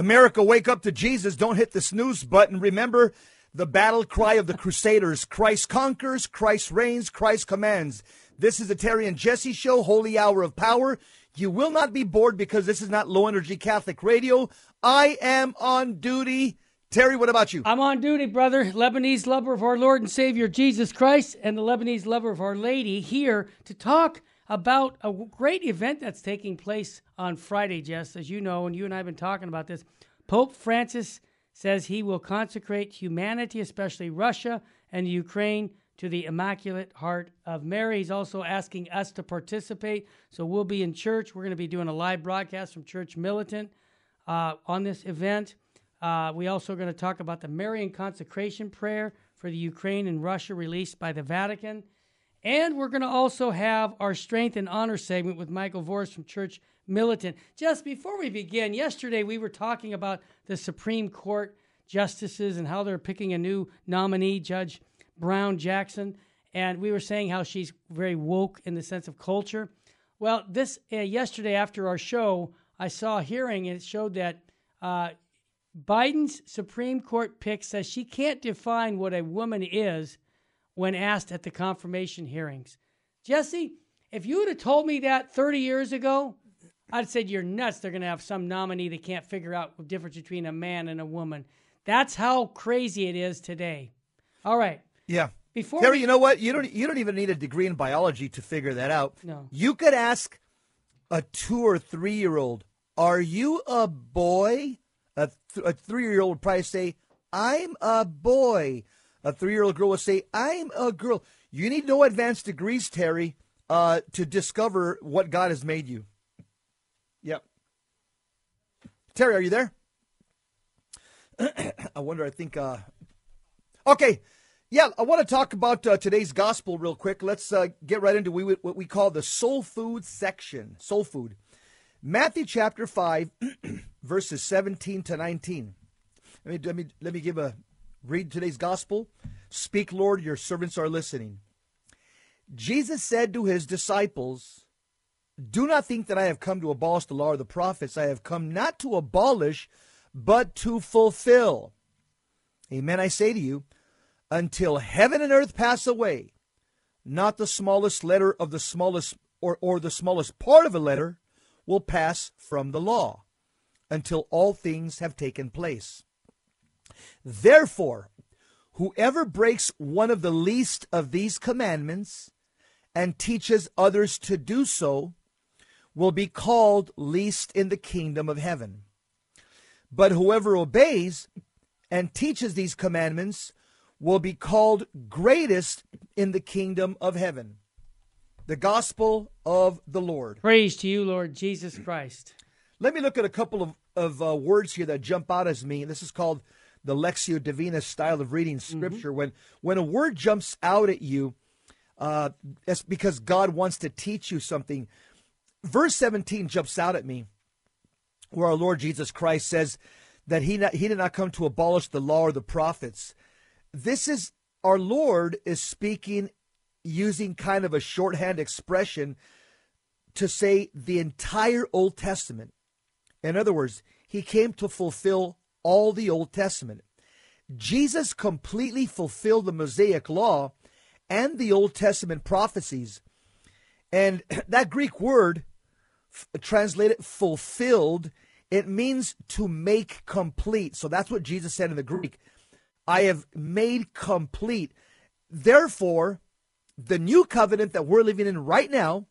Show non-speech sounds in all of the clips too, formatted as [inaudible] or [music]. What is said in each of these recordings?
America, wake up to Jesus. Don't hit the snooze button. Remember the battle cry of the Crusaders Christ conquers, Christ reigns, Christ commands. This is the Terry and Jesse Show, Holy Hour of Power. You will not be bored because this is not low energy Catholic radio. I am on duty. Terry, what about you? I'm on duty, brother. Lebanese lover of our Lord and Savior Jesus Christ and the Lebanese lover of Our Lady here to talk about a great event that's taking place on Friday, Jess. As you know, and you and I have been talking about this, Pope Francis says he will consecrate humanity, especially Russia and Ukraine, to the Immaculate Heart of Mary. He's also asking us to participate. So we'll be in church. We're going to be doing a live broadcast from Church Militant uh, on this event. Uh, we also are going to talk about the Marian consecration prayer for the Ukraine and Russia released by the Vatican. And we're going to also have our Strength and Honor segment with Michael Voris from Church Militant. Just before we begin, yesterday we were talking about the Supreme Court justices and how they're picking a new nominee, Judge Brown Jackson. And we were saying how she's very woke in the sense of culture. Well, this uh, yesterday after our show, I saw a hearing and it showed that uh, Biden's Supreme Court pick says she can't define what a woman is when asked at the confirmation hearings. Jesse, if you would have told me that 30 years ago, I'd said you're nuts. They're going to have some nominee that can't figure out the difference between a man and a woman. That's how crazy it is today. All right. Yeah. Before Terry, we, you know what? You don't you don't even need a degree in biology to figure that out. No. You could ask a 2 or 3 year old, "Are you a boy?" A, th- a 3 year old would probably say, "I'm a boy." A three year old girl will say, I'm a girl. You need no advanced degrees, Terry, uh, to discover what God has made you. Yep. Terry, are you there? [clears throat] I wonder, I think. Uh... Okay. Yeah, I want to talk about uh, today's gospel real quick. Let's uh, get right into what we call the soul food section. Soul food. Matthew chapter 5, [clears throat] verses 17 to 19. Let me, let me, let me give a Read today's gospel. Speak, Lord, your servants are listening. Jesus said to his disciples, Do not think that I have come to abolish the law or the prophets. I have come not to abolish, but to fulfill. Amen, I say to you, until heaven and earth pass away, not the smallest letter of the smallest or, or the smallest part of a letter will pass from the law until all things have taken place. Therefore, whoever breaks one of the least of these commandments and teaches others to do so will be called least in the kingdom of heaven. But whoever obeys and teaches these commandments will be called greatest in the kingdom of heaven. The gospel of the Lord. Praise to you, Lord Jesus Christ. Let me look at a couple of, of uh, words here that jump out as me. This is called the Lectio Divina style of reading mm-hmm. Scripture. Mm-hmm. When when a word jumps out at you, uh, that's because God wants to teach you something. Verse 17 jumps out at me, where our Lord Jesus Christ says that he not, he did not come to abolish the law or the prophets. This is our Lord is speaking using kind of a shorthand expression to say the entire Old Testament. In other words, he came to fulfill all the Old Testament. Jesus completely fulfilled the Mosaic law and the Old Testament prophecies. And [clears throat] that Greek word, f- translated fulfilled, it means to make complete. So that's what Jesus said in the Greek. I have made complete. Therefore, the new covenant that we're living in right now,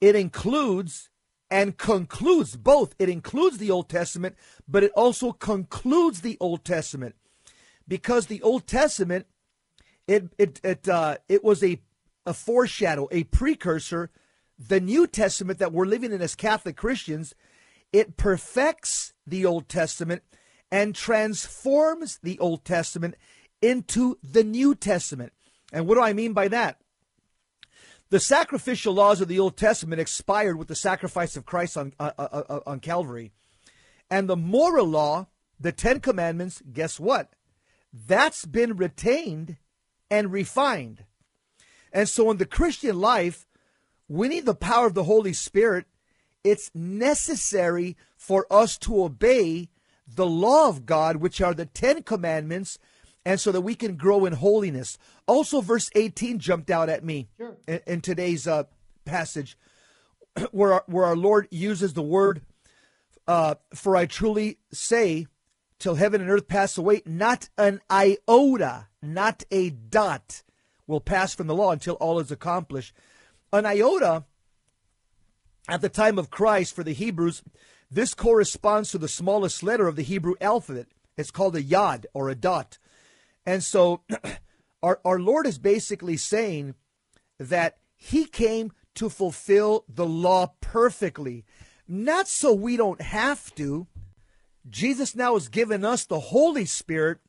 it includes and concludes both. It includes the Old Testament, but it also concludes the Old Testament because the Old Testament it it it uh, it was a a foreshadow, a precursor. The New Testament that we're living in as Catholic Christians, it perfects the Old Testament and transforms the Old Testament into the New Testament. And what do I mean by that? The sacrificial laws of the Old Testament expired with the sacrifice of Christ on, uh, uh, uh, uh, on Calvary. And the moral law, the Ten Commandments, guess what? That's been retained and refined. And so in the Christian life, we need the power of the Holy Spirit. It's necessary for us to obey the law of God, which are the Ten Commandments, and so that we can grow in holiness. Also, verse 18 jumped out at me Sure. in, in today's uh, passage, [clears throat] where our, where our Lord uses the word, uh, "For I truly say, till heaven and earth pass away, not an iota, not a dot, will pass from the law until all is accomplished." An iota, at the time of Christ, for the Hebrews, this corresponds to the smallest letter of the Hebrew alphabet. It's called a yod or a dot. And so [clears throat] our, our Lord is basically saying that he came to fulfill the law perfectly, not so we don't have to. Jesus now has given us the Holy Spirit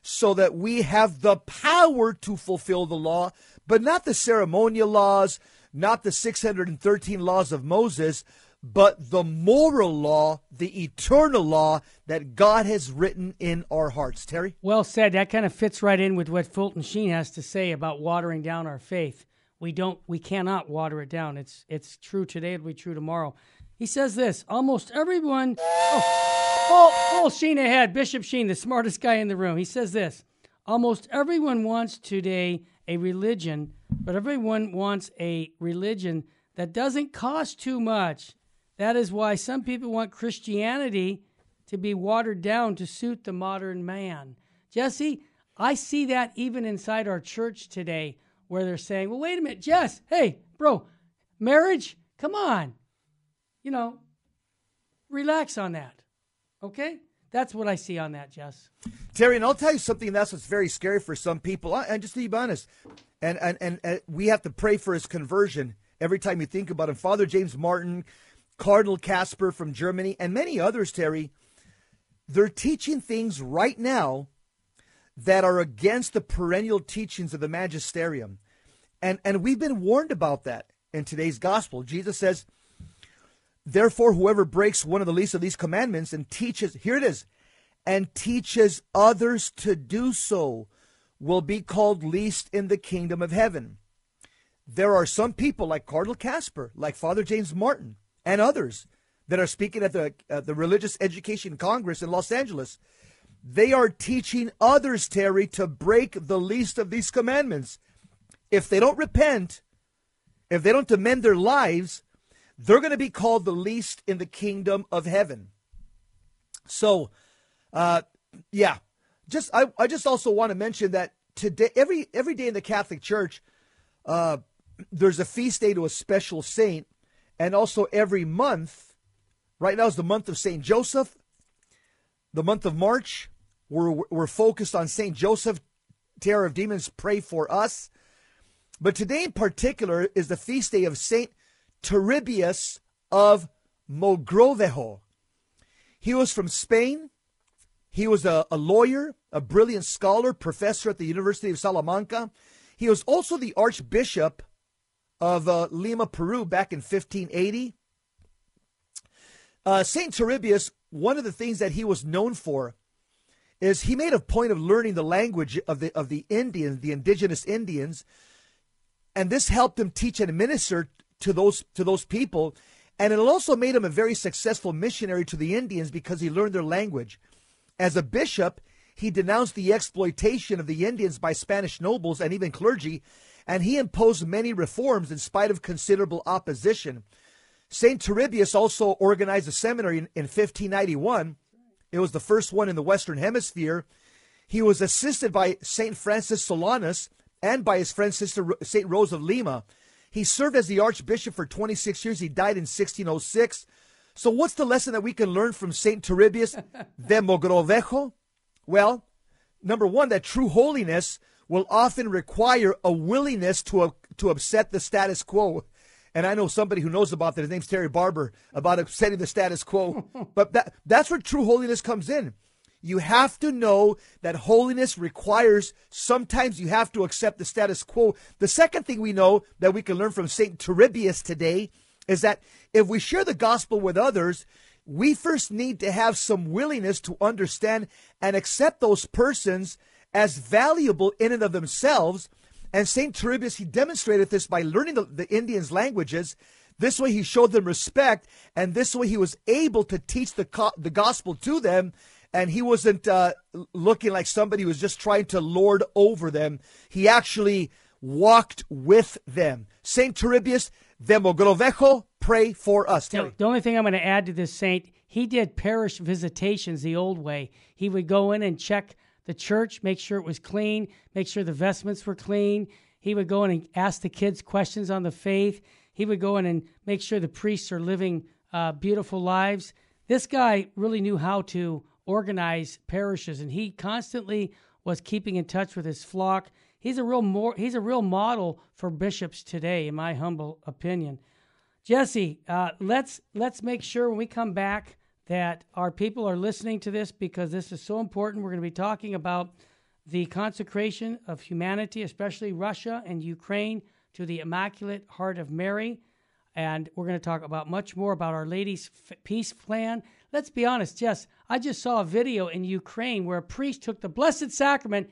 so that we have the power to fulfill the law, but not the ceremonial laws, not the 613 laws of Moses, but the moral law, the eternal law that God has written in our hearts. Terry? Well said. That kind of fits right in with what Fulton Sheen has to say about watering down our faith. We don't we cannot water it down. It's it's true today, it'll be true tomorrow. He says this, almost everyone oh, full, full Sheen ahead, Bishop Sheen, the smartest guy in the room. He says this. Almost everyone wants today a religion, but everyone wants a religion that doesn't cost too much. That is why some people want Christianity to be watered down to suit the modern man. Jesse, I see that even inside our church today, where they're saying, well, wait a minute, Jess, hey, bro, marriage, come on. You know, relax on that. Okay? That's what I see on that, Jess. Terry, and I'll tell you something that's what's very scary for some people. I- And just to be honest, and, and, and, and we have to pray for his conversion every time you think about him. Father James Martin, Cardinal Kasper from Germany, and many others, Terry, they're teaching things right now that are against the perennial teachings of the magisterium. And, and we've been warned about that in today's gospel. Jesus says, Therefore, whoever breaks one of the least of these commandments and teaches, here it is, and teaches others to do so will be called least in the kingdom of heaven. There are some people like Cardinal Kasper, like Father James Martin, and others that are speaking at the, at the Religious Education Congress in Los Angeles. They are teaching others, Terry, to break the least of these commandments. If they don't repent, if they don't amend their lives, they're going to be called the least in the kingdom of heaven. So, uh, yeah, just I, I just also want to mention that today, every every day in the Catholic Church, uh, there's a feast day to a special saint, and also every month. Right now is the month of Saint Joseph. The month of March, we're we're focused on Saint Joseph. Terror of demons, pray for us. But today in particular is the feast day of Saint Turibius of Mogrovejo. He was from Spain. He was a, a, lawyer, a brilliant scholar, professor at the University of Salamanca. He was also the Archbishop of uh, Lima, Peru, back in 1580. Uh, Saint Turibius, one of the things that he was known for is he made a point of learning the language of the of the Indians, the indigenous Indians, and this helped him teach and minister to those to those people and it also made him a very successful missionary to the Indians because he learned their language as a bishop he denounced the exploitation of the Indians by Spanish nobles and even clergy and he imposed many reforms in spite of considerable opposition St. Turibius also organized a seminary in, in 1591 it was the first one in the western hemisphere he was assisted by St. Francis Solanus and by his friend sister St. Rose of Lima he served as the archbishop for 26 years. He died in 1606. So, what's the lesson that we can learn from St. Turibius [laughs] de Mogrovejo? Well, number one, that true holiness will often require a willingness to, to upset the status quo. And I know somebody who knows about that. His name's Terry Barber, about upsetting the status quo. [laughs] but that, that's where true holiness comes in. You have to know that holiness requires sometimes you have to accept the status quo. The second thing we know that we can learn from St. Turibius today is that if we share the gospel with others, we first need to have some willingness to understand and accept those persons as valuable in and of themselves. And St. Turibius, he demonstrated this by learning the, the Indians' languages. This way, he showed them respect, and this way, he was able to teach the, the gospel to them and he wasn't uh, looking like somebody who was just trying to lord over them. He actually walked with them. Saint Turibius de Mogrovejo, pray for us. The, the only thing I'm going to add to this saint, he did parish visitations the old way. He would go in and check the church, make sure it was clean, make sure the vestments were clean. He would go in and ask the kids questions on the faith. He would go in and make sure the priests are living uh, beautiful lives. This guy really knew how to organize parishes, and he constantly was keeping in touch with his flock. He's a real more, he's a real model for bishops today, in my humble opinion. Jesse, uh, let's let's make sure when we come back that our people are listening to this because this is so important. We're going to be talking about the consecration of humanity, especially Russia and Ukraine, to the Immaculate Heart of Mary. And we're going to talk about much more about Our Lady's peace plan. Let's be honest, Jess, I just saw a video in Ukraine where a priest took the Blessed Sacrament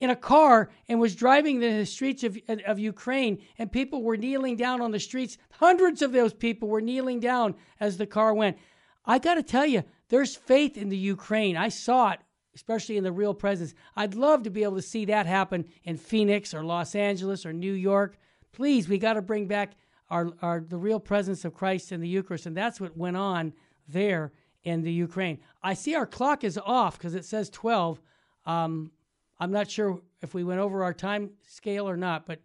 in a car and was driving the streets of, of Ukraine, and people were kneeling down on the streets. Hundreds of those people were kneeling down as the car went. I got to tell you, there's faith in the Ukraine. I saw it, especially in the real presence. I'd love to be able to see that happen in Phoenix or Los Angeles or New York. Please, we got to bring back our, our the real presence of Christ in the Eucharist, and that's what went on there in the Ukraine. I see our clock is off because it says 12. Um, I'm not sure if we went over our time scale or not, but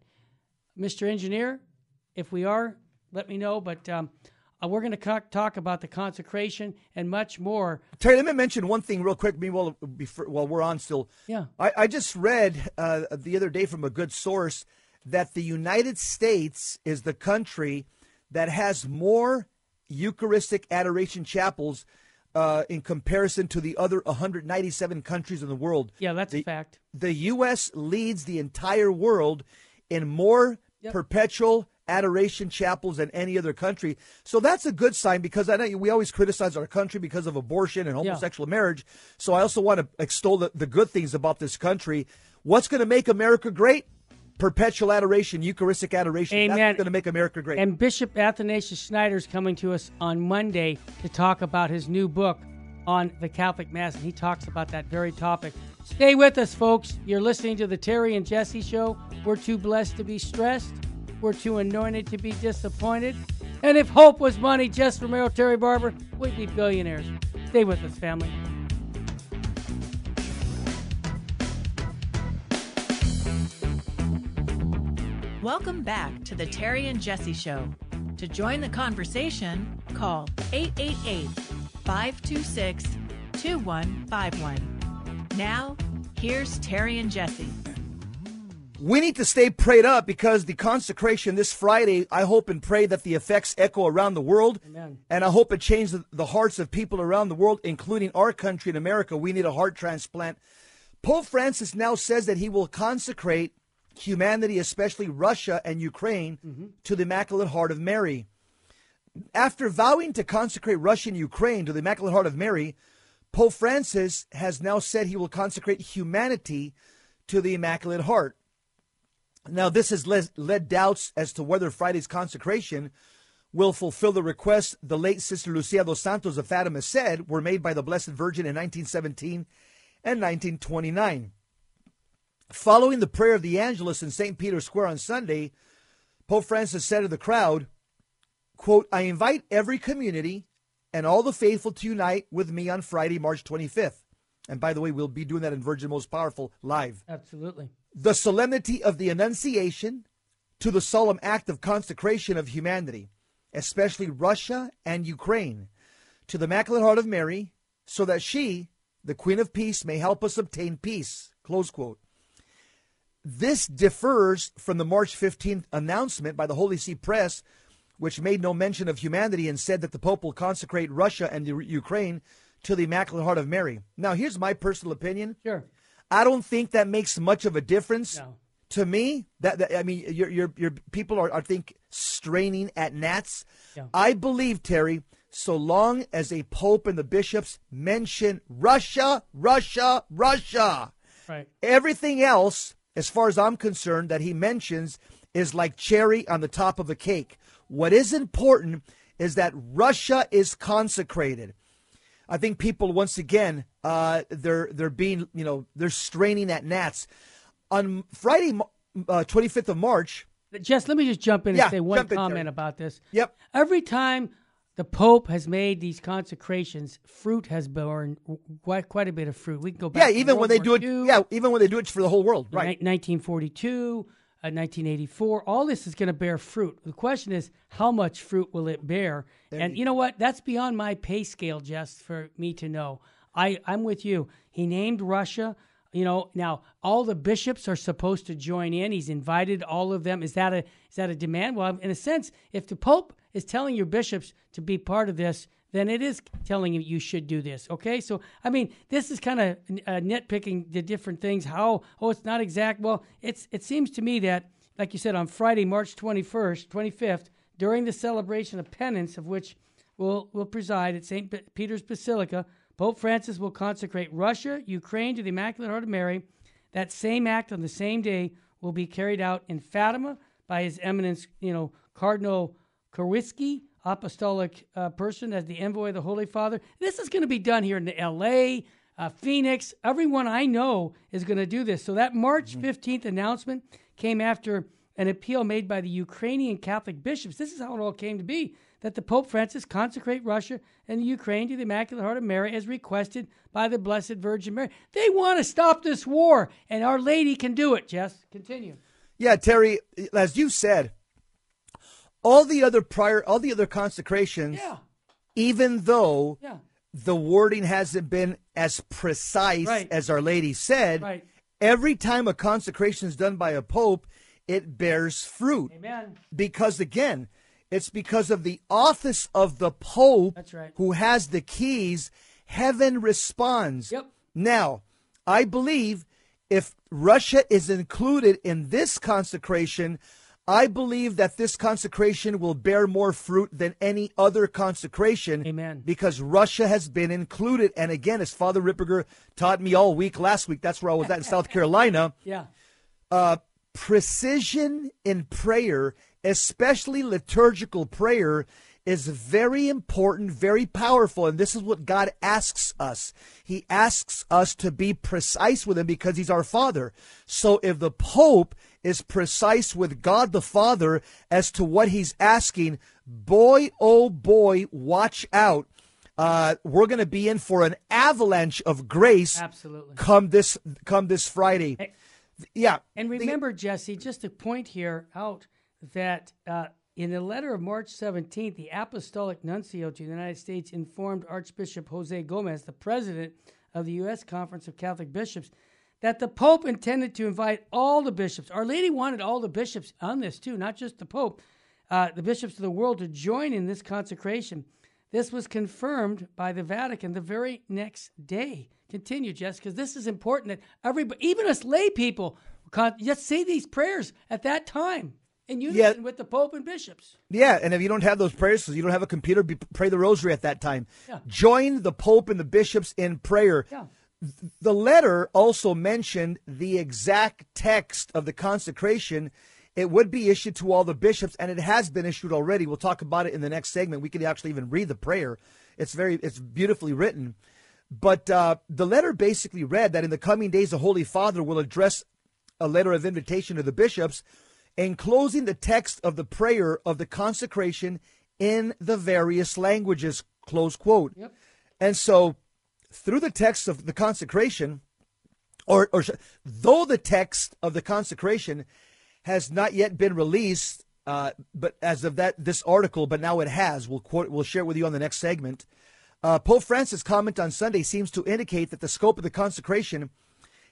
Mr. Engineer, if we are, let me know. But um, we're going to talk about the consecration and much more. Terry, let me mention one thing real quick. Meanwhile, before, while we're on still, yeah, I, I just read uh, the other day from a good source that the United States is the country that has more Eucharistic adoration chapels uh, in comparison to the other 197 countries in the world. Yeah, that's the, a fact. The U.S. leads the entire world in more yep. perpetual adoration chapels than any other country. So that's a good sign because I know we always criticize our country because of abortion and homosexual yeah. marriage. So I also want to extol the, the good things about this country. What's going to make America great? Perpetual adoration, Eucharistic adoration. Amen. That's going to make America great. And Bishop Athanasius Schneider is coming to us on Monday to talk about his new book on the Catholic Mass, and he talks about that very topic. Stay with us, folks. You're listening to the Terry and Jesse Show. We're too blessed to be stressed. We're too anointed to be disappointed. And if hope was money, Jess Romero, Terry Barber, we'd be billionaires. Stay with us, family. Welcome back to the Terry and Jesse Show. To join the conversation, call 888 526 2151. Now, here's Terry and Jesse. We need to stay prayed up because the consecration this Friday, I hope and pray that the effects echo around the world. Amen. And I hope it changes the hearts of people around the world, including our country in America. We need a heart transplant. Pope Francis now says that he will consecrate humanity, especially Russia and Ukraine, mm-hmm. to the Immaculate Heart of Mary. After vowing to consecrate Russia and Ukraine to the Immaculate Heart of Mary, Pope Francis has now said he will consecrate humanity to the Immaculate Heart. Now, this has led, doubts as to whether Friday's consecration will fulfill the requests the late Sister Lucia dos Santos of Fatima said were made by the Blessed Virgin in 1917 and 1929. Following the prayer of the Angelus in St. Peter's Square on Sunday, Pope Francis said to the crowd, quote, I invite every community and all the faithful to unite with me on Friday, March 25th. And by the way, we'll be doing that in Virgin Most Powerful live. Absolutely the solemnity of the Annunciation to the solemn act of consecration of humanity, especially Russia and Ukraine, to the Immaculate Heart of Mary, so that she, the Queen of Peace, may help us obtain peace. This differs from the March 15th announcement by the Holy See Press, which made no mention of humanity and said that the Pope will consecrate Russia and Ukraine to the Immaculate Heart of Mary. Now, here's my personal opinion. Sure. I don't think that makes much of a difference. No. To me, that, that, I mean, your your your people are I think straining at gnats. Yeah. I believe Terry, so long as a pope and the bishops mention Russia, Russia, Russia, right. Everything else, as far as I'm concerned, that he mentions is like cherry on the top of a cake. What is important is that Russia is consecrated. I think people once again uh, they're they're being you know they're straining at gnats. On Friday, twenty uh, fifth of March. Jess, let me just jump in and Yeah, say one comment about this. Yep. Every time the Pope has made these consecrations, fruit has borne quite quite a bit of fruit. We can go back. Yeah, to even when they War do it. II, Yeah, even when they do it for the whole world. Right. 1942, uh, 1984. All this is going to bear fruit. The question is, how much fruit will it bear? and you know what? That's beyond my pay scale, just for me to know. I, I'm with you. He named Russia. You know, now all the bishops are supposed to join in. He's invited all of them. Is that a is that a demand? Well, in a sense, if the Pope is telling your bishops to be part of this, then it is telling you you should do this. Okay, so I mean, this is kind of uh, nitpicking the different things. How oh, it's not exact. Well, it's it seems to me that, like you said, on Friday, March twenty first, twenty fifth, during the celebration of penance, of which will will preside at St. Peter's Basilica, Pope Francis will consecrate Russia, Ukraine to the Immaculate Heart of Mary. That same act on the same day will be carried out in Fatima by His Eminence, you know, Cardinal Kowalski, apostolic uh, person as the envoy of the Holy Father. This is going to be done here in L.A., uh, Phoenix. Everyone I know is going to do this. So that March 15th announcement came after an appeal made by the Ukrainian Catholic bishops. This is how it all came to be that the Pope Francis consecrate Russia and the Ukraine to the Immaculate Heart of Mary as requested by the Blessed Virgin Mary. They want to stop this war, and Our Lady can do it. Jess, continue. Yeah, Terry, as you said, all the other prior, all the other consecrations, Yeah, even though yeah, the wording hasn't been as precise Right. as Our Lady said, right. every time a consecration is done by a pope, it bears fruit. Amen. Because again, it's because of the office of the pope right. who has the keys, heaven responds. Yep. Now, I believe if Russia is included in this consecration, I believe that this consecration will bear more fruit than any other consecration. Amen. Because Russia has been included. And again, as Father Ripperger taught me all week last week, that's where I was at in South [laughs] Carolina Yeah. uh, precision in prayer, especially liturgical prayer, is very important, very powerful. And this is what God asks us. He asks us to be precise with Him because He's our Father. So if the Pope is precise with God the Father as to what He's asking, boy, oh boy, watch out. Uh, we're going to be in for an avalanche of grace Absolutely. come this come this Friday. Hey. Yeah, And remember, Jesse, just to point here out that uh, in the letter of March 17th, the Apostolic Nuncio to the United States informed Archbishop Jose Gomez, the president of the U.S. Conference of Catholic Bishops, that the Pope intended to invite all the bishops. Our Lady wanted all the bishops on this too, not just the Pope, uh, the bishops of the world to join in this consecration. This was confirmed by the Vatican the very next day. Continue, Jess, because this is important that everybody, even us lay people, con- just say these prayers at that time in unison Yeah. with the Pope and bishops. Yeah, and if you don't have those prayers, so you don't have a computer, be, pray the rosary at that time. Yeah. Join the Pope and the bishops in prayer. Yeah. The letter also mentioned the exact text of the consecration. It would be issued to all the bishops, and it has been issued already. We'll talk about it in the next segment. We could actually even read the prayer. It's very, it's beautifully written. But uh, the letter basically read that in the coming days, the Holy Father will address a letter of invitation to the bishops, enclosing the text of the prayer of the consecration in the various languages. Close quote. Yep. And so, through the text of the consecration, or, or though the text of the consecration has not yet been released, uh, but as of that this article, but now it has. We'll quote. We'll share it with you on the next segment. Uh, Pope Francis' comment on Sunday seems to indicate that the scope of the consecration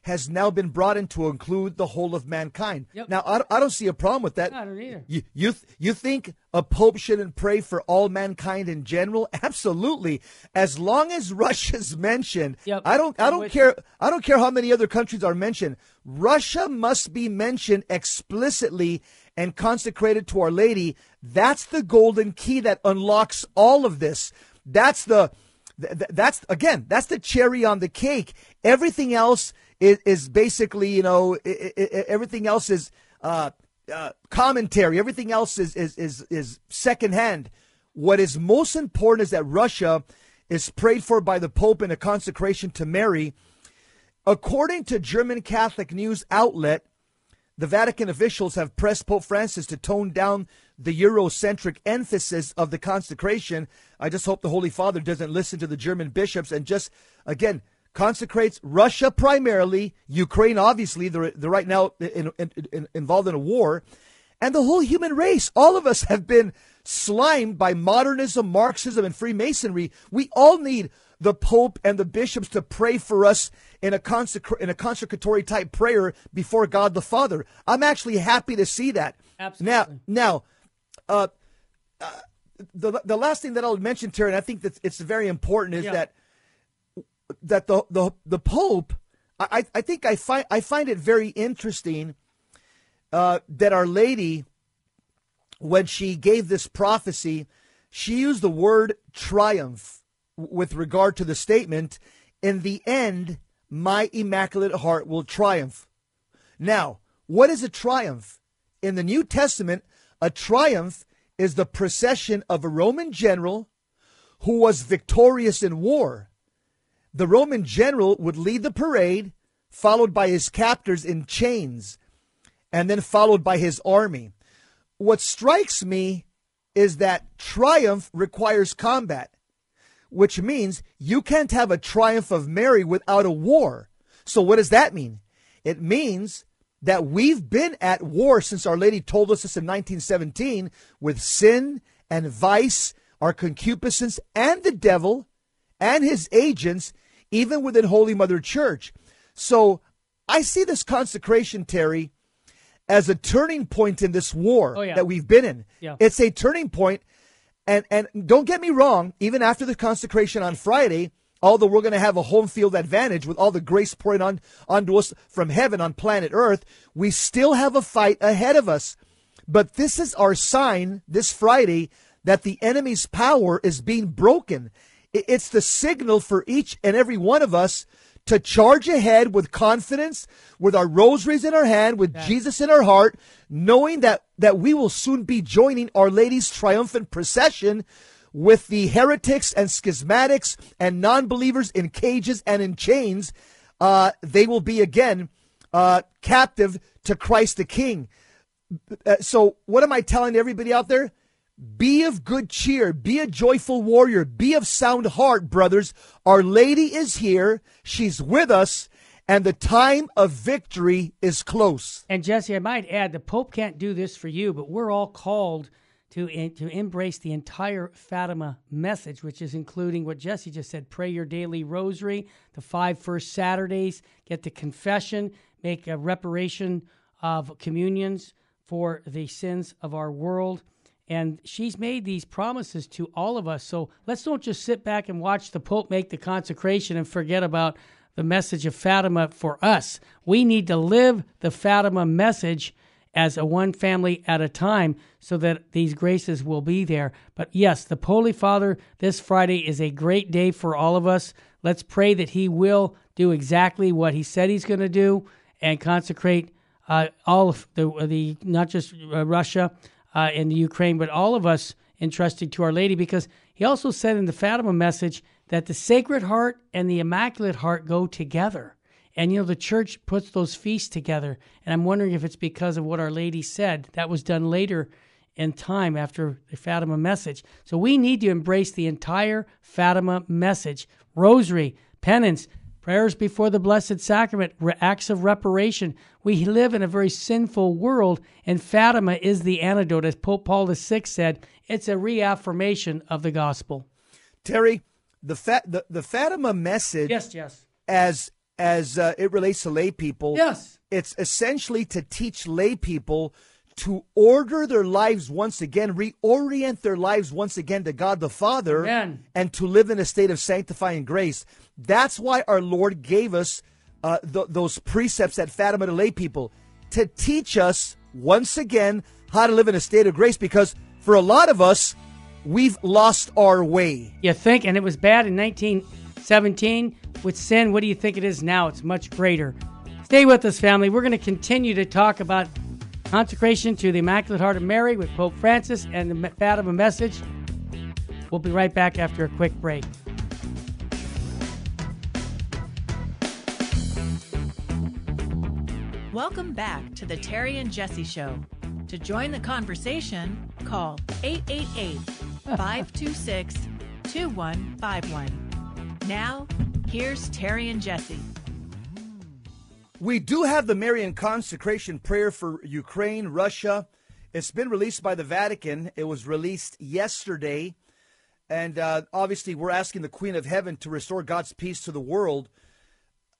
has now been broadened to include the whole of mankind. Yep. Now, I, don't- I don't see a problem with that. I don't either. You you th- you think a pope shouldn't pray for all mankind in general? [laughs] Absolutely, as long as Russia's mentioned. Yep. I don't I don't care I don't care how many other countries are mentioned. Russia must be mentioned explicitly and consecrated to Our Lady. That's the golden key that unlocks all of this. That's the th- th- that's again that's the cherry on the cake. Everything else is, is basically you know i- i- i- everything else is uh, uh, commentary. Everything else is is is is secondhand. What is most important is that Russia is prayed for by the Pope in a consecration to Mary. According to German Catholic news outlet, the Vatican officials have pressed Pope Francis to tone down the Eurocentric emphasis of the consecration. I just hope the Holy Father doesn't listen to the German bishops and just, again, consecrates Russia primarily, Ukraine, obviously, they're, they're right now in, in, in, involved in a war, and the whole human race. All of us have been slimed by modernism, Marxism, and Freemasonry. We all need the Pope and the bishops to pray for us in a, consecra- in a consecratory type prayer before God the Father. I'm actually happy to see that. Absolutely. Now, now, uh, uh, the the last thing that I'll mention, Terry, and I think that it's very important, is Yeah. that that the the the Pope, I I think I find I find it very interesting uh, that Our Lady, when she gave this prophecy, she used the word triumph with regard to the statement, "In the end, my immaculate heart will triumph." Now, what is a triumph? In the New Testament, a triumph is the procession of a Roman general who was victorious in war. The Roman general would lead the parade, followed by his captors in chains, and then followed by his army. What strikes me is that triumph requires combat, which means you can't have a triumph of Mary without a war. So, what does that mean? It means that we've been at war since Our Lady told us this in 1917 with sin and vice, our concupiscence, and the devil and his agents, even within Holy Mother Church. So I see this consecration, Terry, as a turning point in this war Oh, yeah. that we've been in. Yeah. It's a turning point, and and don't get me wrong. Even after the consecration on Friday, although we're going to have a home field advantage with all the grace pouring on onto us from heaven on planet Earth, we still have a fight ahead of us. But this is our sign this Friday that the enemy's power is being broken. It's the signal for each and every one of us to charge ahead with confidence, with our rosaries in our hand, with Jesus in our heart, knowing that, that we will soon be joining Our Lady's triumphant procession with the heretics and schismatics and non believers in cages and in chains. Uh, they will be again uh, captive to Christ the King. Uh, so, what am I telling everybody out there? Be of good cheer. Be a joyful warrior. Be of sound heart, brothers. Our Lady is here. She's with us, and the time of victory is close. And Jesse, I might add, the Pope can't do this for you, but we're all called to to embrace the entire Fatima message, which is including what Jesse just said: pray your daily rosary, the five first Saturdays, get the confession, make a reparation of communions for the sins of our world. And she's made these promises to all of us. So let's don't just sit back and watch the Pope make the consecration and forget about the message of Fatima for us. We need to live the Fatima message as a one family at a time so that these graces will be there. But yes, the Holy Father this Friday is a great day for all of us. Let's pray that he will do exactly what he said he's going to do and consecrate uh, all of the, the not just uh, Russia uh, and the Ukraine, but all of us entrusted to Our Lady because he also said in the Fatima message that the Sacred Heart and the Immaculate Heart go together. And you know, the church puts those feasts together. And I'm wondering if it's because of what Our Lady said. That was done later in time after the Fatima message. So we need to embrace the entire Fatima message rosary, penance, prayers before the Blessed Sacrament, acts of reparation. We live in a very sinful world, and Fatima is the antidote. As Pope Paul VI said, it's a reaffirmation of the gospel. Terry, the fa- the, the Fatima message Yes, yes. as as uh, it relates to lay people, Yes. it's essentially to teach lay people to order their lives once again, reorient their lives once again to God the Father, Amen. and to live in a state of sanctifying grace. That's why our Lord gave us uh, th- those precepts at Fatima to lay people to teach us once again how to live in a state of grace. Because for a lot of us, we've lost our way. You think, and it was bad in 1917 with sin. What do you think it is now? It's much greater. Stay with us, family. We're going to continue to talk about Consecration to the Immaculate Heart of Mary with Pope Francis and the Fatima message. We'll be right back after a quick break. Welcome back to the Terry and Jesse Show. To join the conversation, call 888 526 2151. Now, here's Terry and Jesse. We do have the Marian consecration prayer for Ukraine, Russia. It's been released by the Vatican. It was released yesterday. And uh, obviously, we're asking the Queen of Heaven to restore God's peace to the world.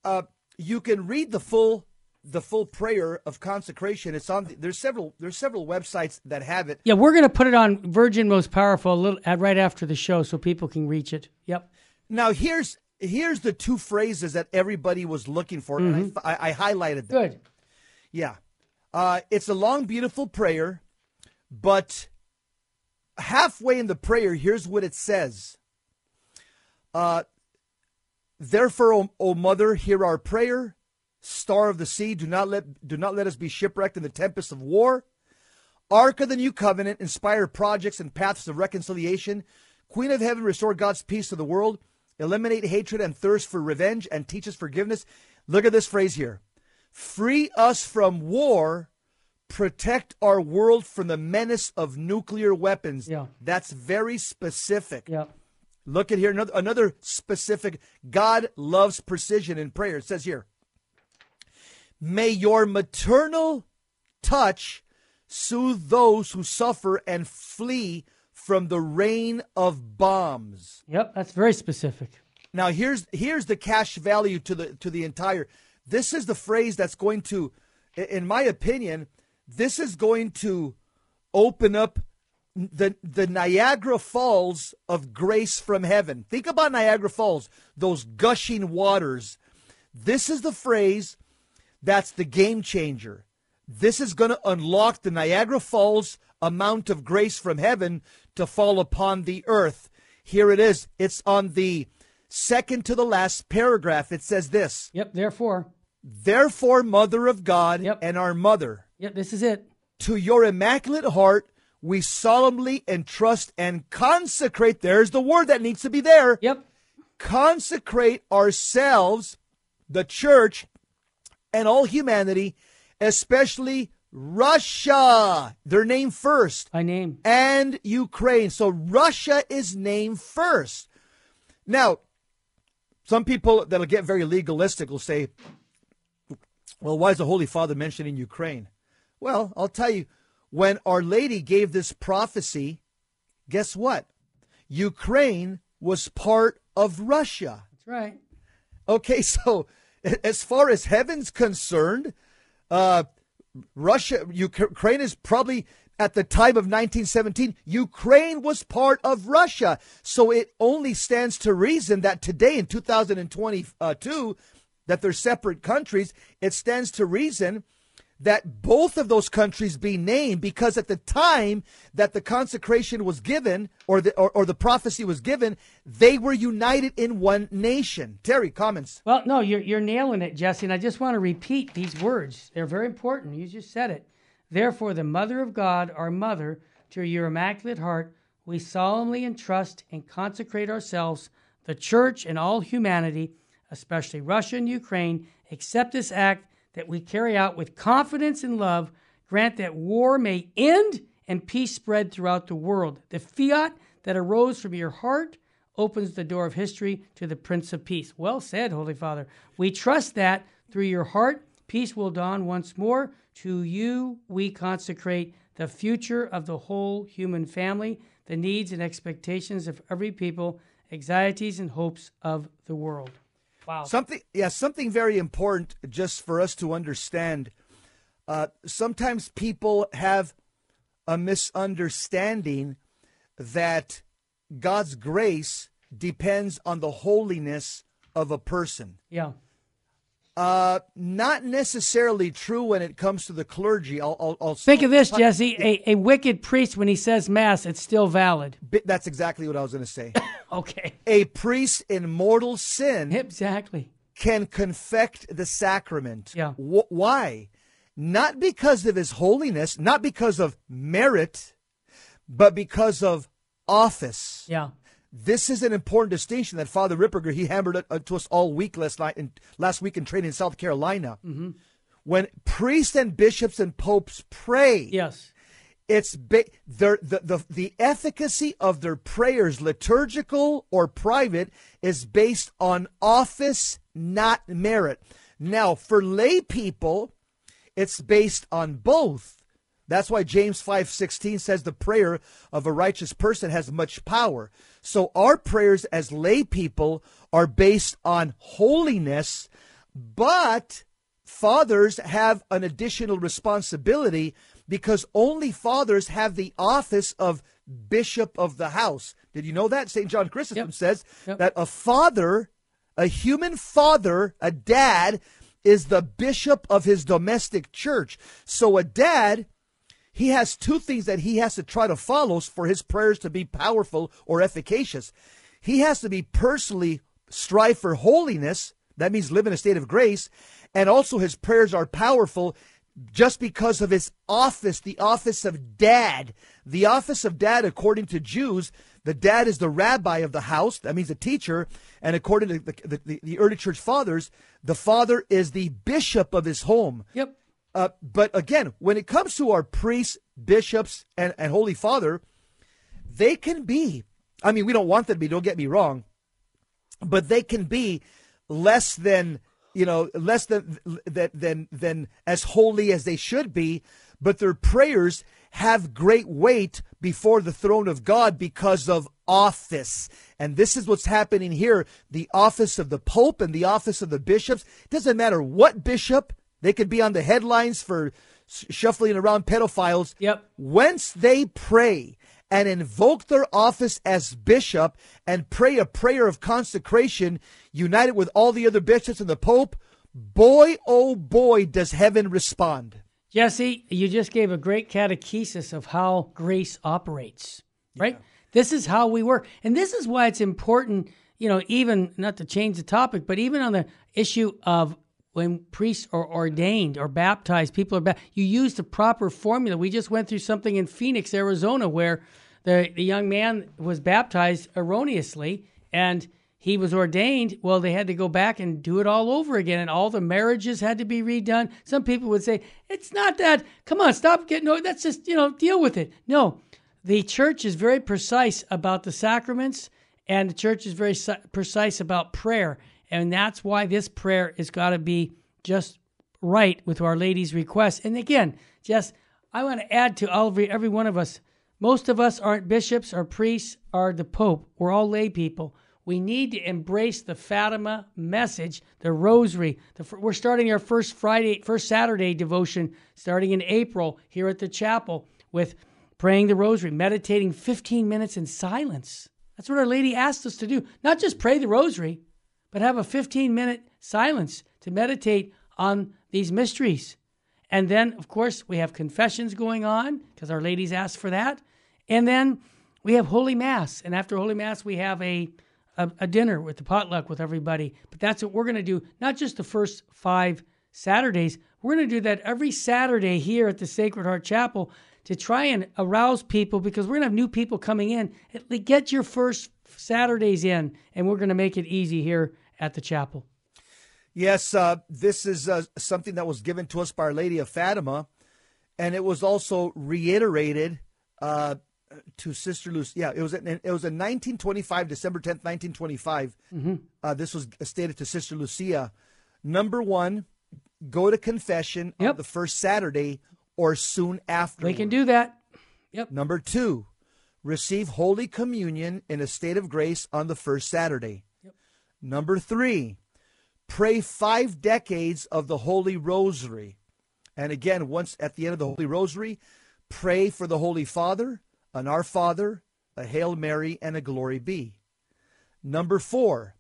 Uh, you can read the full the full prayer of consecration. It's on. The, there's several. There's several websites that have it. Yeah, we're going to put it on Virgin Most Powerful a little right after the show, so people can reach it. Yep. Now here's here's the two phrases that everybody was looking for, mm-hmm. and I, I, I, highlighted them. Good. Yeah, uh, it's a long, beautiful prayer, but halfway in the prayer, here's what it says. Uh, Therefore, o, o mother, hear our prayer. Star of the sea, do not let do not let us be shipwrecked in the tempest of war. Ark of the New Covenant, inspire projects and paths of reconciliation. Queen of Heaven, restore God's peace to the world. Eliminate hatred and thirst for revenge and teach us forgiveness. Look at this phrase here. Free us from war. Protect our world from the menace of nuclear weapons. Yeah. That's very specific. Yeah. Look at here another, another specific. God loves precision in prayer. It says here, May your maternal touch soothe those who suffer and flee from the rain of bombs. Yep, that's very specific. Now here's here's the cash value to the to the entire. This is the phrase that's going to, in my opinion, this is going to open up the the Niagara Falls of grace from heaven. Think about Niagara Falls, those gushing waters. This is the phrase that's the game changer. This is going to unlock the Niagara Falls amount of grace from heaven to fall upon the earth. Here it is. It's on the second to the last paragraph. It says this. Yep, therefore. Therefore, Mother of God yep. and our Mother. Yep, this is it. To your immaculate heart we solemnly entrust and consecrate. There's the word that needs to be there. Yep. Consecrate ourselves, the church, and all humanity, especially Russia. Their name first. By name. And Ukraine. So Russia is named first. Now, some people that'll get very legalistic will say, well, why is the Holy Father mentioning Ukraine? Well, I'll tell you, when Our Lady gave this prophecy, guess what? Ukraine was part of Russia. That's right. Okay, [laughs] so as far as heaven's concerned, uh, Russia, Ukraine is probably at the time of 1917, Ukraine was part of Russia. So it only stands to reason that today in 2022, that they're separate countries, it stands to reason that both of those countries be named because at the time that the consecration was given or the or, or, the prophecy was given they were united in one nation. Terry comments? Well no you're, you're nailing it jesse and i just want to repeat these words. They're very important. You just said it. Therefore the mother of god our mother to your immaculate heart we solemnly entrust and consecrate ourselves the church and all humanity especially russia and ukraine accept this act that we carry out with confidence and love, grant that war may end and peace spread throughout the world. The fiat that arose from your heart opens the door of history to the Prince of Peace. Well said, Holy Father. We trust that through your heart, peace will dawn once more. To you we consecrate the future of the whole human family, the needs and expectations of every people, anxieties and hopes of the world. Wow. Something, yeah, something very important just for us to understand. Uh, sometimes people have a misunderstanding that God's grace depends on the holiness of a person. Yeah. Uh, not necessarily true when it comes to the clergy. I'll, I'll, I'll think of this, Jesse. A, a wicked priest, when he says mass, it's still valid. That's exactly what I was going to say. [coughs] okay. A priest in mortal sin, exactly, can confect the sacrament. Yeah. W- why? Not because of his holiness, not because of merit, but because of office. Yeah. This is an important distinction that Father Ripperger he hammered it uh, to us all week last night and last week in training in South Carolina. Mm-hmm. When priests and bishops and popes pray, Yes. it's ba- their, the, the the efficacy of their prayers, liturgical or private, is based on office, not merit. Now, for lay people, it's based on both. That's why James 5:16 says the prayer of a righteous person has much power. So our prayers as lay people are based on holiness, but fathers have an additional responsibility because only fathers have the office of bishop of the house. Did you know that? St. John Chrysostom Yep. says Yep. that a father, a human father, a dad, is the bishop of his domestic church. So a dad, he has two things that he has to try to follow for his prayers to be powerful or efficacious. He has to be personally strive for holiness. That means live in a state of grace. And also his prayers are powerful just because of his office, the office of dad. The office of dad, according to Jews, the dad is the rabbi of the house. That means the teacher. And according to the, the, the early church fathers, the father is the bishop of his home. Yep. Uh, but again, when it comes to our priests, bishops, and, and Holy Father, they can be, I mean, we don't want them to be, don't get me wrong, but they can be less than, you know, less than, than, than, than as holy as they should be, but their prayers have great weight before the throne of God because of office. And this is what's happening here. The office of the Pope and the office of the bishops. It doesn't matter what bishop, they could be on the headlines for shuffling around pedophiles. Yep. Whence they pray and invoke their office as bishop and pray a prayer of consecration united with all the other bishops and the Pope, boy, oh boy, does heaven respond. Jesse, you just gave a great catechesis of how grace operates, right? This is how we work. And this is why it's important, you know, even not to change the topic, but even on the issue of when priests are ordained or baptized, people are ba- you use the proper formula. We just went through something in Phoenix, Arizona, where the, the young man was baptized erroneously and he was ordained. Well, they had to go back and do it all over again, and all the marriages had to be redone. Some people would say, It's not that. Come on, stop getting, no, that's just, you know, deal with it. No, the church is very precise about the sacraments, and the church is very precise about prayer. And that's why this prayer has got to be just right with Our Lady's request. And again, just I want to add to all of every one of us. Most of us aren't bishops or priests or the Pope. We're all lay people. We need to embrace the Fatima message, the Rosary. The, we're starting our first Friday, first Saturday devotion starting in April here at the chapel with praying the Rosary, meditating 15 minutes in silence. That's what Our Lady asked us to do. Not just pray the Rosary, but have a 15 minute silence to meditate on these mysteries. And then, of course, we have confessions going on because Our Lady's asked for that. And then we have Holy Mass. And after Holy Mass, we have a, a, a dinner with the potluck with everybody. But that's what we're going to do, not just the first five Saturdays. We're going to do that every Saturday here at the Sacred Heart Chapel to try and arouse people because we're going to have new people coming in. Get your first Saturdays in, and we're going to make it easy here at the chapel. Yes, uh, this is uh, something that was given to us by Our Lady of Fatima, and it was also reiterated uh, to Sister Lucia. Yeah, it was in, it was in 1925, December 10th, 1925. Uh, this was stated to Sister Lucia. Number one, go to confession on the first Saturday or soon after. We can do that. Yep. Number two, receive Holy Communion in a state of grace on the first Saturday. Number three, pray five decades of the Holy Rosary. And again, once at the end of the Holy Rosary, pray for the Holy Father, an Our Father, a Hail Mary, and a Glory Be. Number four,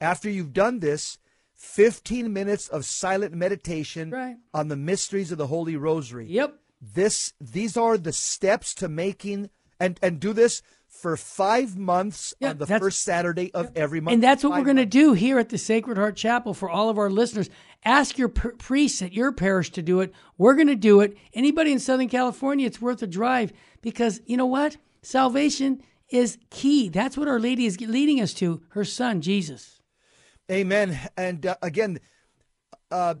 after you've done this, 15 minutes of silent meditation Right. on the mysteries of the Holy Rosary Yep. this these are the steps to making and and do this for five months Yeah, on the first Saturday of every month. And that's what we're going to do here at the Sacred Heart Chapel for all of our listeners. Ask your pr- priest at your parish to do it. We're going to do it. Anybody in Southern California, it's worth a drive because you know what? Salvation is key. That's what Our Lady is leading us to, her son, Jesus. Amen. And uh, again, uh,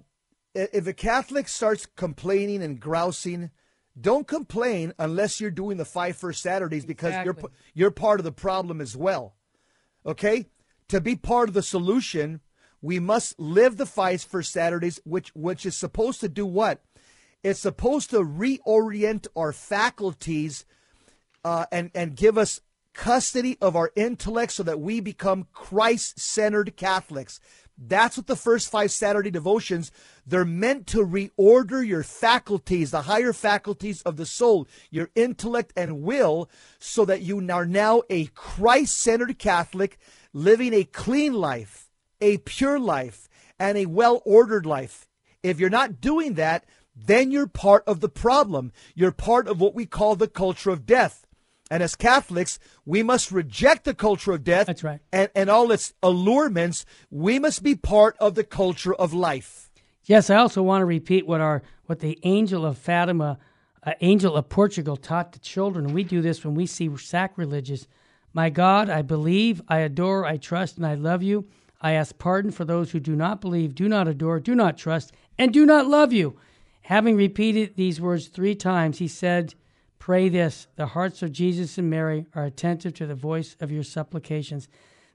if a Catholic starts complaining and grousing, don't complain unless you're doing the five first Saturdays because Exactly. you're you're part of the problem as well. Okay? To be part of the solution, we must live the five first Saturdays, which which is supposed to do what? It's supposed to reorient our faculties uh, and and give us custody of our intellect so that we become Christ-centered Catholics. That's what the first five Saturday devotions, they're meant to reorder your faculties, the higher faculties of the soul, your intellect and will, so that you are now a Christ centered Catholic living a clean life, a pure life, and a well ordered life. If you're not doing that, then you're part of the problem. You're part of what we call the culture of death. And as Catholics, we must reject the culture of death That's right. and, and all its allurements. We must be part of the culture of life. Yes, I also want to repeat what our what the angel of Fatima, uh, angel of Portugal, taught the children. We do this when we see sacrilegious. My God, I believe, I adore, I trust, and I love you. I ask pardon for those who do not believe, do not adore, do not trust, and do not love you. Having repeated these words three times, he said, Pray this the hearts of Jesus and Mary are attentive to the voice of your supplications.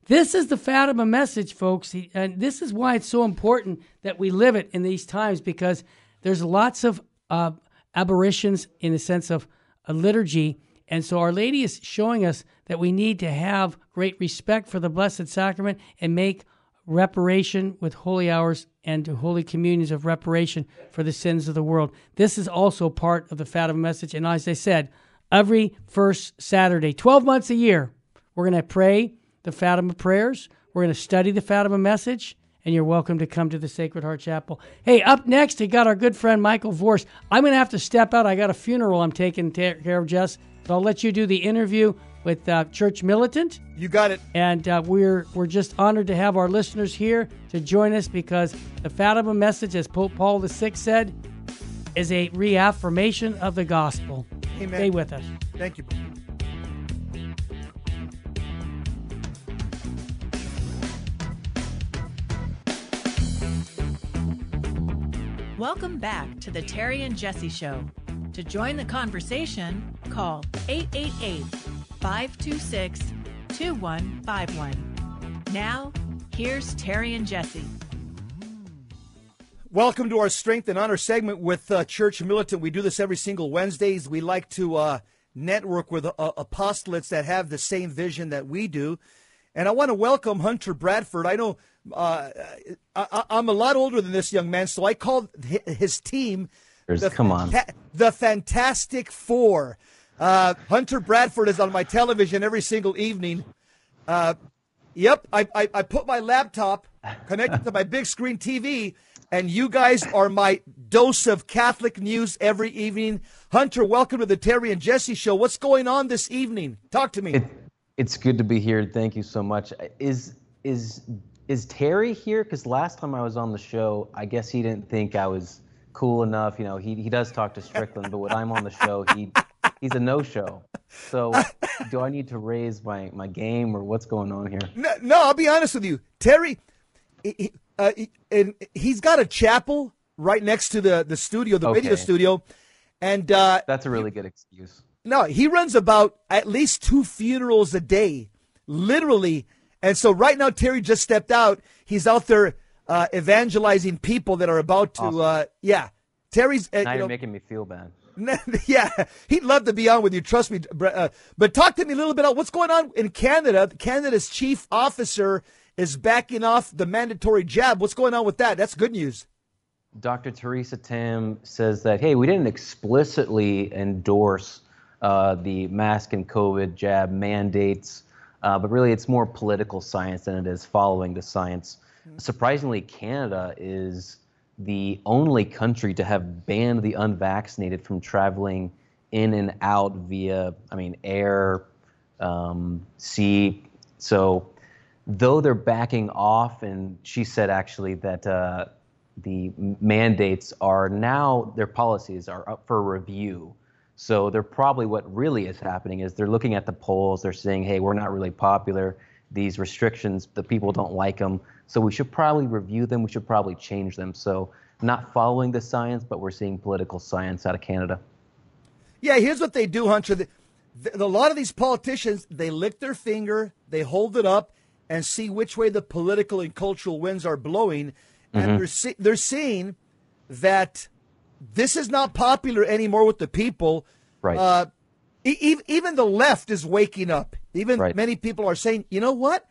This is the Fatima message, folks. And this is why it's so important that we live it in these times because there's lots of uh, aberrations in the sense of a liturgy. And so Our Lady is showing us that we need to have great respect for the Blessed Sacrament and make reparation with holy hours and to holy communions of reparation for the sins of the world. This is also part of the Fatima message. And as I said, every first Saturday, 12 months a year, we're going to pray the Fatima prayers. We're going to study the Fatima message. And you're welcome to come to the Sacred Heart Chapel. Hey, up next, we got our good friend Michael Voris. I'm going to have to step out. I got a funeral I'm taking care of, Jess. But I'll let you do the interview with uh, Church Militant. You got it. And uh, we're we're just honored to have our listeners here to join us because the Fatima message, as Pope Paul VI said, is a reaffirmation of the gospel. Amen. Stay with us. Thank you. Welcome back to the Terry and Jesse Show. To join the conversation, call 888 526 2151. Now, here's Terry and Jesse. Welcome to our Strength and Honor segment with uh, Church Militant. We do this every single Wednesdays. We like to uh, network with uh, apostolates that have the same vision that we do. And I want to welcome Hunter Bradford. I know uh, I, I'm a lot older than this young man, so I call his team There's- come on. Fanta- the Fantastic Four. Uh, Hunter Bradford is on my television every single evening. Uh, Yep, I, I, I put my laptop connected to my big screen TV, and you guys are my dose of Catholic news every evening. Hunter, welcome to the Terry and Jesse show. What's going on this evening? Talk to me. It, it's good to be here. Thank you so much. Is is is Terry here? Because last time I was on the show, I guess he didn't think I was cool enough. You know, he he does talk to Strickland, but when I'm on the show, he he's a no-show. So, do I need to raise my my game or what's going on here? No, no, I'll be honest with you. Terry, he, uh, he- and he's got a chapel right next to the, the studio, the video studio. And uh, That's a really good excuse. No, he runs about at least two funerals a day, literally. And so right now, Terry just stepped out. He's out there uh, evangelizing people that are about to, Awesome. uh, yeah. Terry's, uh, Now you you're know, making me feel bad. [laughs] yeah, he'd love to be on with you. Trust me. Uh, but talk to me a little bit about what's going on in Canada. Canada's chief officer is backing off the mandatory jab. What's going on with that? That's good news. Dr. Theresa Tam says that, hey, we didn't explicitly endorse uh, the mask and COVID jab mandates, uh, but really it's more political science than it is following the science. Surprisingly, Canada is the only country to have banned the unvaccinated from traveling in and out via, I mean, air, um, sea. So, though they're backing off, and she said actually that uh, the mandates are now their policies are up for review. So they're probably what really is happening is they're looking at the polls. They're saying, "Hey, we're not really popular. These restrictions, the people don't like them. So we should probably review them. We should probably change them." So not following the science, but we're seeing political science out of Canada. Yeah, here's what they do, Hunter. The, the, a lot of these politicians, they lick their finger, they hold it up, and see which way the political and cultural winds are blowing. And mm-hmm. they're, see, they're seeing that this is not popular anymore with the people. Right. Uh, e- even the left is waking up. Even right. many people are saying, you know what?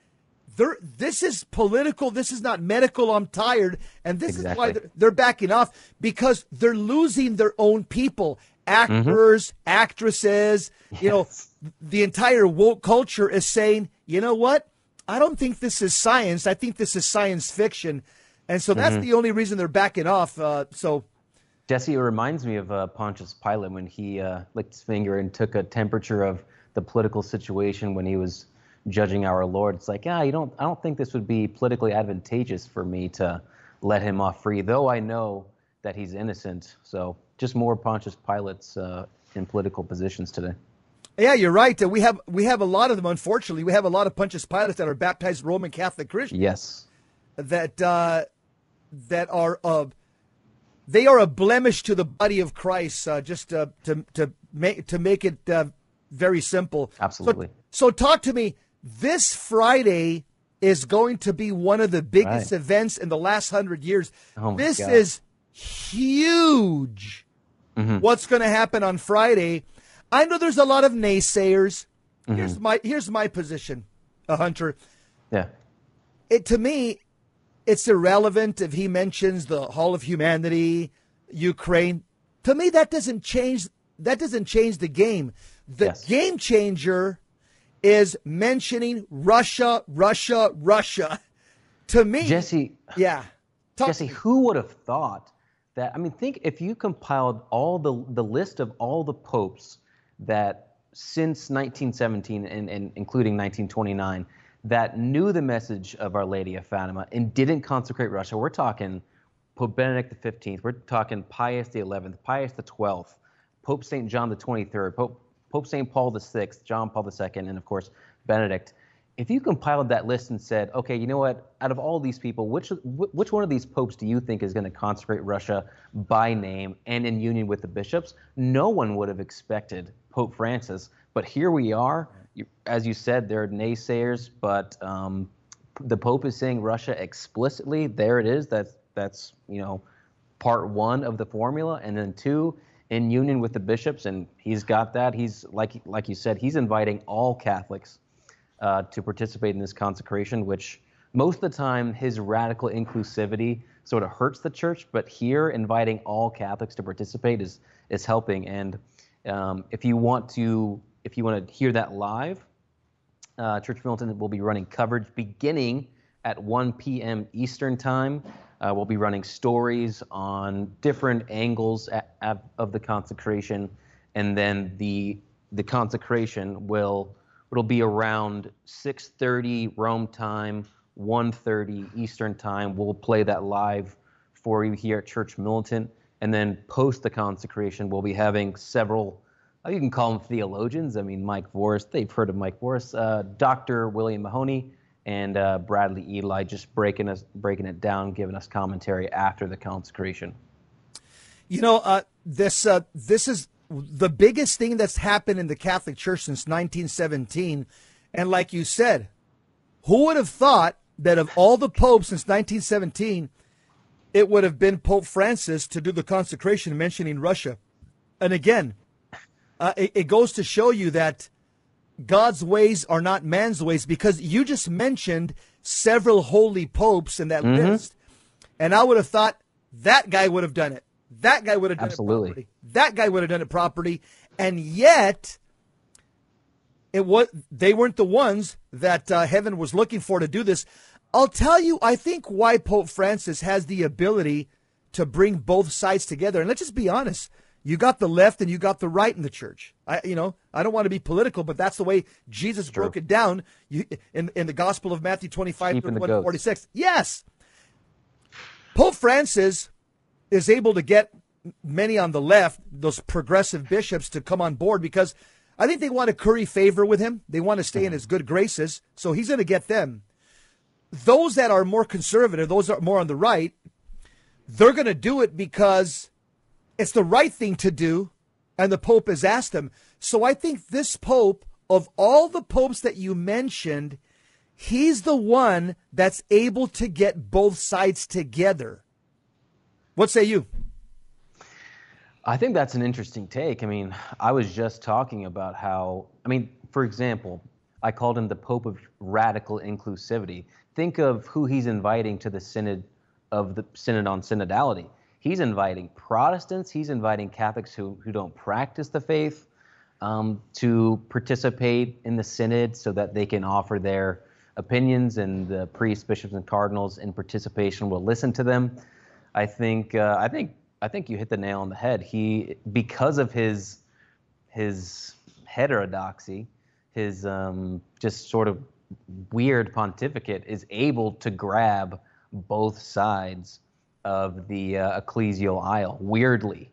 They're, this is political. This is not medical. I'm tired. And this exactly. is why they're, they're, backing off because they're losing their own people. Actors, mm-hmm. actresses, yes. you know, the entire woke culture is saying, you know what? I don't think this is science. I think this is science fiction. And so that's mm-hmm. the only reason they're backing off. Uh, so, Jesse, it reminds me of uh, Pontius Pilate when he uh, licked his finger and took a temperature of the political situation when he was judging our Lord. It's like, yeah, you don't. I don't think this would be politically advantageous for me to let him off free, though I know that he's innocent. So, just more Pontius Pilates uh, in political positions today. Yeah, you're right. We have we have a lot of them. Unfortunately, we have a lot of Pontius Pilates that are baptized Roman Catholic Christians. Yes, that uh, that are uh, they are a blemish to the body of Christ. Uh, just uh, to to make to make it uh, very simple. Absolutely. So, so, talk to me. This Friday is going to be one of the biggest right. events in the last hundred years. Oh this God. is huge. Mm-hmm. What's going to happen on Friday? I know there's a lot of naysayers. Mm-hmm. Here's my here's my position, a hunter. Yeah. It to me, it's irrelevant if he mentions the Hall of Humanity, Ukraine. To me, that doesn't change. That doesn't change the game. The yes. game changer is mentioning Russia, Russia, Russia. [laughs] To me, Jesse. Yeah. Jesse, who would have thought that? I mean, think if you compiled all the the list of all the popes that since 1917 and, and including 1929 that knew the message of Our Lady of Fatima and didn't consecrate Russia. We're talking Pope Benedict XV, we're talking Pius XI, Pius XII, Pope St. John the 23rd, Pope, Pope St. Paul VI, John Paul II, and of course Benedict. If you compiled that list and said, okay, you know what, out of all these people, which which one of these popes do you think is going to consecrate Russia by name and in union with the bishops? No one would have expected Pope Francis. But here we are. As you said, there are naysayers, but um, the Pope is saying Russia explicitly. There it is. That's that's you know part one of the formula, and then two in union with the bishops, and he's got that. He's like like you said, he's inviting all Catholics uh, to participate in this consecration, which most of the time his radical inclusivity sort of hurts the church, but here inviting all Catholics to participate is is helping. And um, if you want to, if you want to hear that live, uh, Church Militant will be running coverage beginning at 1 p.m. Eastern Time. Uh, we'll be running stories on different angles of the consecration, and then the the consecration will it'll be around 6:30 Rome time, 1:30 Eastern Time. We'll play that live for you here at Church Militant. And then post the consecration, we'll be having several, uh, you can call them theologians. I mean, Mike Voris, they've heard of Mike Voris, uh, Dr. William Mahoney, and uh, Bradley Eli just breaking us, breaking it down, giving us commentary after the consecration. You know, uh, this uh, this is the biggest thing that's happened in the Catholic Church since 1917, and like you said, who would have thought that of all the popes since 1917? it would have been Pope Francis to do the consecration mentioning Russia. And again, uh, it, it, goes to show you that God's ways are not man's ways because you just mentioned several holy popes in that mm-hmm. list. And I would have thought that guy would have done it. That guy would have done Absolutely. it properly. That guy would have done it properly. And yet, it was they weren't the ones that uh, heaven was looking for to do this. I'll tell you, I think why Pope Francis has the ability to bring both sides together. And let's just be honest. You got the left and you got the right in the church. I, you know, I don't want to be political, but that's the way Jesus True. broke it down you, in, in the Gospel of Matthew 25, 31, 46. Yes. Pope Francis is able to get many on the left, those progressive bishops, to come on board because I think they want to curry favor with him. They want to stay in mm-hmm. his good graces. So he's going to get them those that are more conservative, those are more on the right, they're going to do it because it's the right thing to do, and the Pope has asked them. So I think this Pope, of all the popes that you mentioned, he's the one that's able to get both sides together. What say you? I think that's an interesting take. I mean, I was just talking about how, I mean, for example, I called him the Pope of radical inclusivity. Think of who he's inviting to the Synod of the Synod on Synodality. He's inviting Protestants, he's inviting Catholics who, who don't practice the faith um, to participate in the Synod so that they can offer their opinions, and the priests, bishops, and cardinals in participation will listen to them. I think uh, I think I think you hit the nail on the head. He because of his his heterodoxy, his um, just sort of weird pontificate is able to grab both sides of the uh, ecclesial aisle. Weirdly.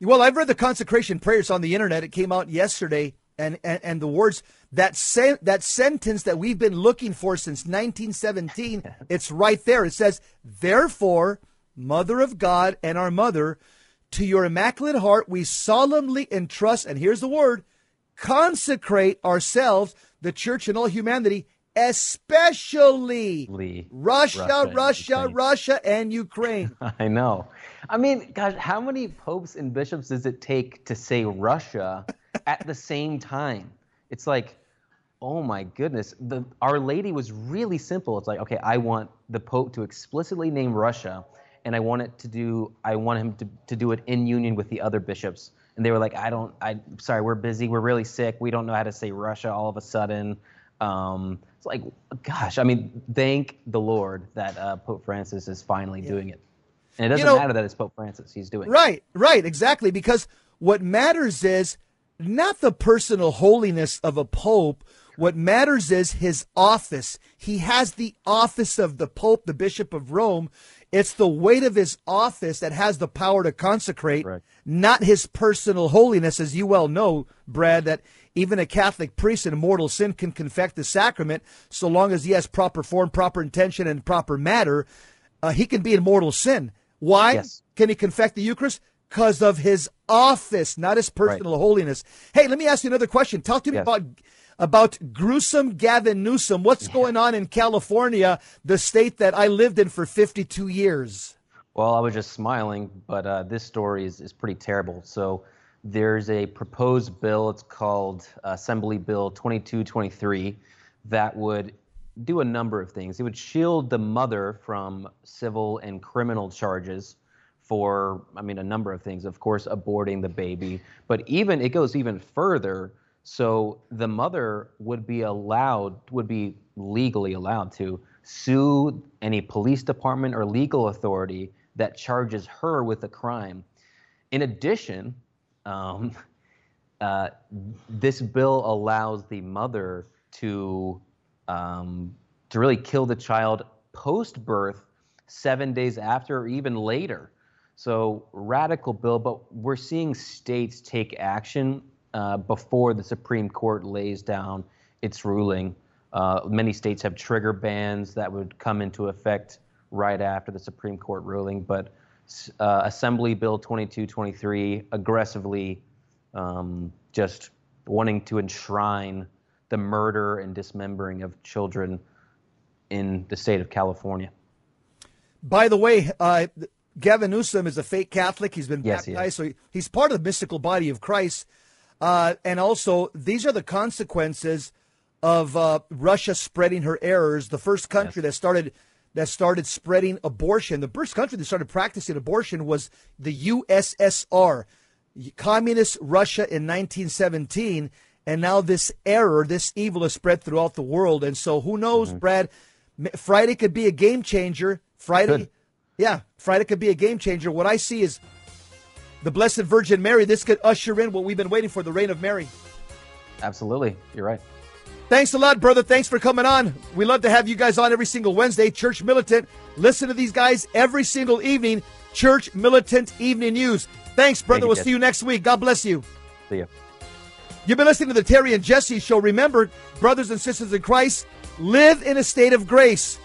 Well, I've read the consecration prayers on the internet. It came out yesterday, and and, and the words that sen- that sentence that we've been looking for since 1917. [laughs] it's right there. It says, "Therefore, Mother of God and our Mother, to your immaculate heart we solemnly entrust." And here's the word: consecrate ourselves, the Church and all humanity, especially Lee, Russia, Russia, Russia. Russia, and Ukraine. [laughs] I know. I mean, gosh, how many popes and bishops does it take to say Russia at the same time? It's like, oh my goodness. The Our Lady was really simple. It's like, okay, I want the Pope to explicitly name Russia, and I want it to do. I want him to, to do it in union with the other bishops. And they were like, I don't. I sorry, we're busy. We're really sick. We don't know how to say Russia all of a sudden. Um, it's like, gosh. I mean, thank the Lord that uh, Pope Francis is finally doing it. And it doesn't know- matter that it's Pope Francis. He's doing it. Right, right, exactly. Because what matters is not the personal holiness of a pope. What matters is his office. He has the office of the pope, the bishop of Rome. It's the weight of his office that has the power to consecrate, Correct. not his personal holiness. As you well know, Brad, that even a Catholic priest in mortal sin can confect the sacrament so long as he has proper form, proper intention, and proper matter. Uh, he can be in mortal sin. Why? Yes. Can he confect the Eucharist? Because of his office, not his personal holiness. Hey, let me ask you another question. Talk to me Yes. about about gruesome Gavin Newsom. What's going on in California, the state that I lived in for 52 years? Well, I was just smiling, but uh, this story is, is pretty terrible. So there's a proposed bill, it's called Assembly Bill 2223, that would do a number of things. It would shield the mother from civil and criminal charges for, I mean, a number of things. Of course, aborting the baby, but even it goes even further. So the mother would be allowed, would be legally allowed to sue any police department or legal authority that charges her with a crime. In addition, um, [laughs] uh, this bill allows the mother to um, to really kill the child post birth, seven days after or even later. So radical bill, but we're seeing states take action uh, before the Supreme Court lays down its ruling. Uh, many states have trigger bans that would come into effect right after the Supreme Court ruling, but uh, Assembly Bill 2223 aggressively um, just wanting to enshrine the murder and dismembering of children in the state of California. By the way, uh, Gavin Newsom is a fake Catholic. He's been Yes, baptized, is. so he- he's part of the mystical body of Christ. Uh, and also, these are the consequences of uh, Russia spreading her errors. The first country that started that started spreading abortion, the first country that started practicing abortion was the USSR, communist Russia in 1917. And now this error, this evil is spread throughout the world. And so, who knows, Mm-hmm. Brad? Friday could be a game changer. Friday, Could. Yeah, Friday could be a game changer. What I see is the Blessed Virgin Mary. This could usher in what we've been waiting for the reign of Mary. Absolutely, you're right. Thanks a lot, brother. Thanks for coming on. We love to have you guys on every single Wednesday. Church Militant. Listen to these guys every single evening. Church Militant Evening News. Thanks, brother. you, we'll Jesse. see you next week. God bless you. See ya. You've been listening to the Terry and Jesse Show. Remember, brothers and sisters in Christ, live in a state of grace.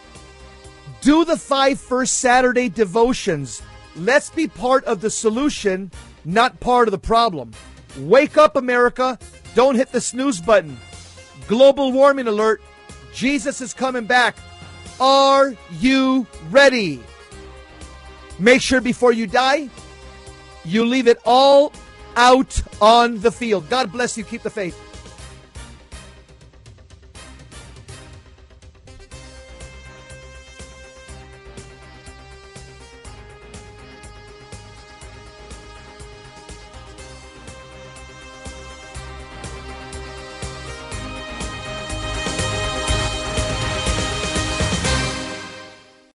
Do the five first Saturday devotions. Let's be part of the solution, not part of the problem. Wake up, America. Don't hit the snooze button. Global warming alert. Jesus is coming back. Are you ready? Make sure before you die, you leave it all out on the field. God bless you. Keep the faith.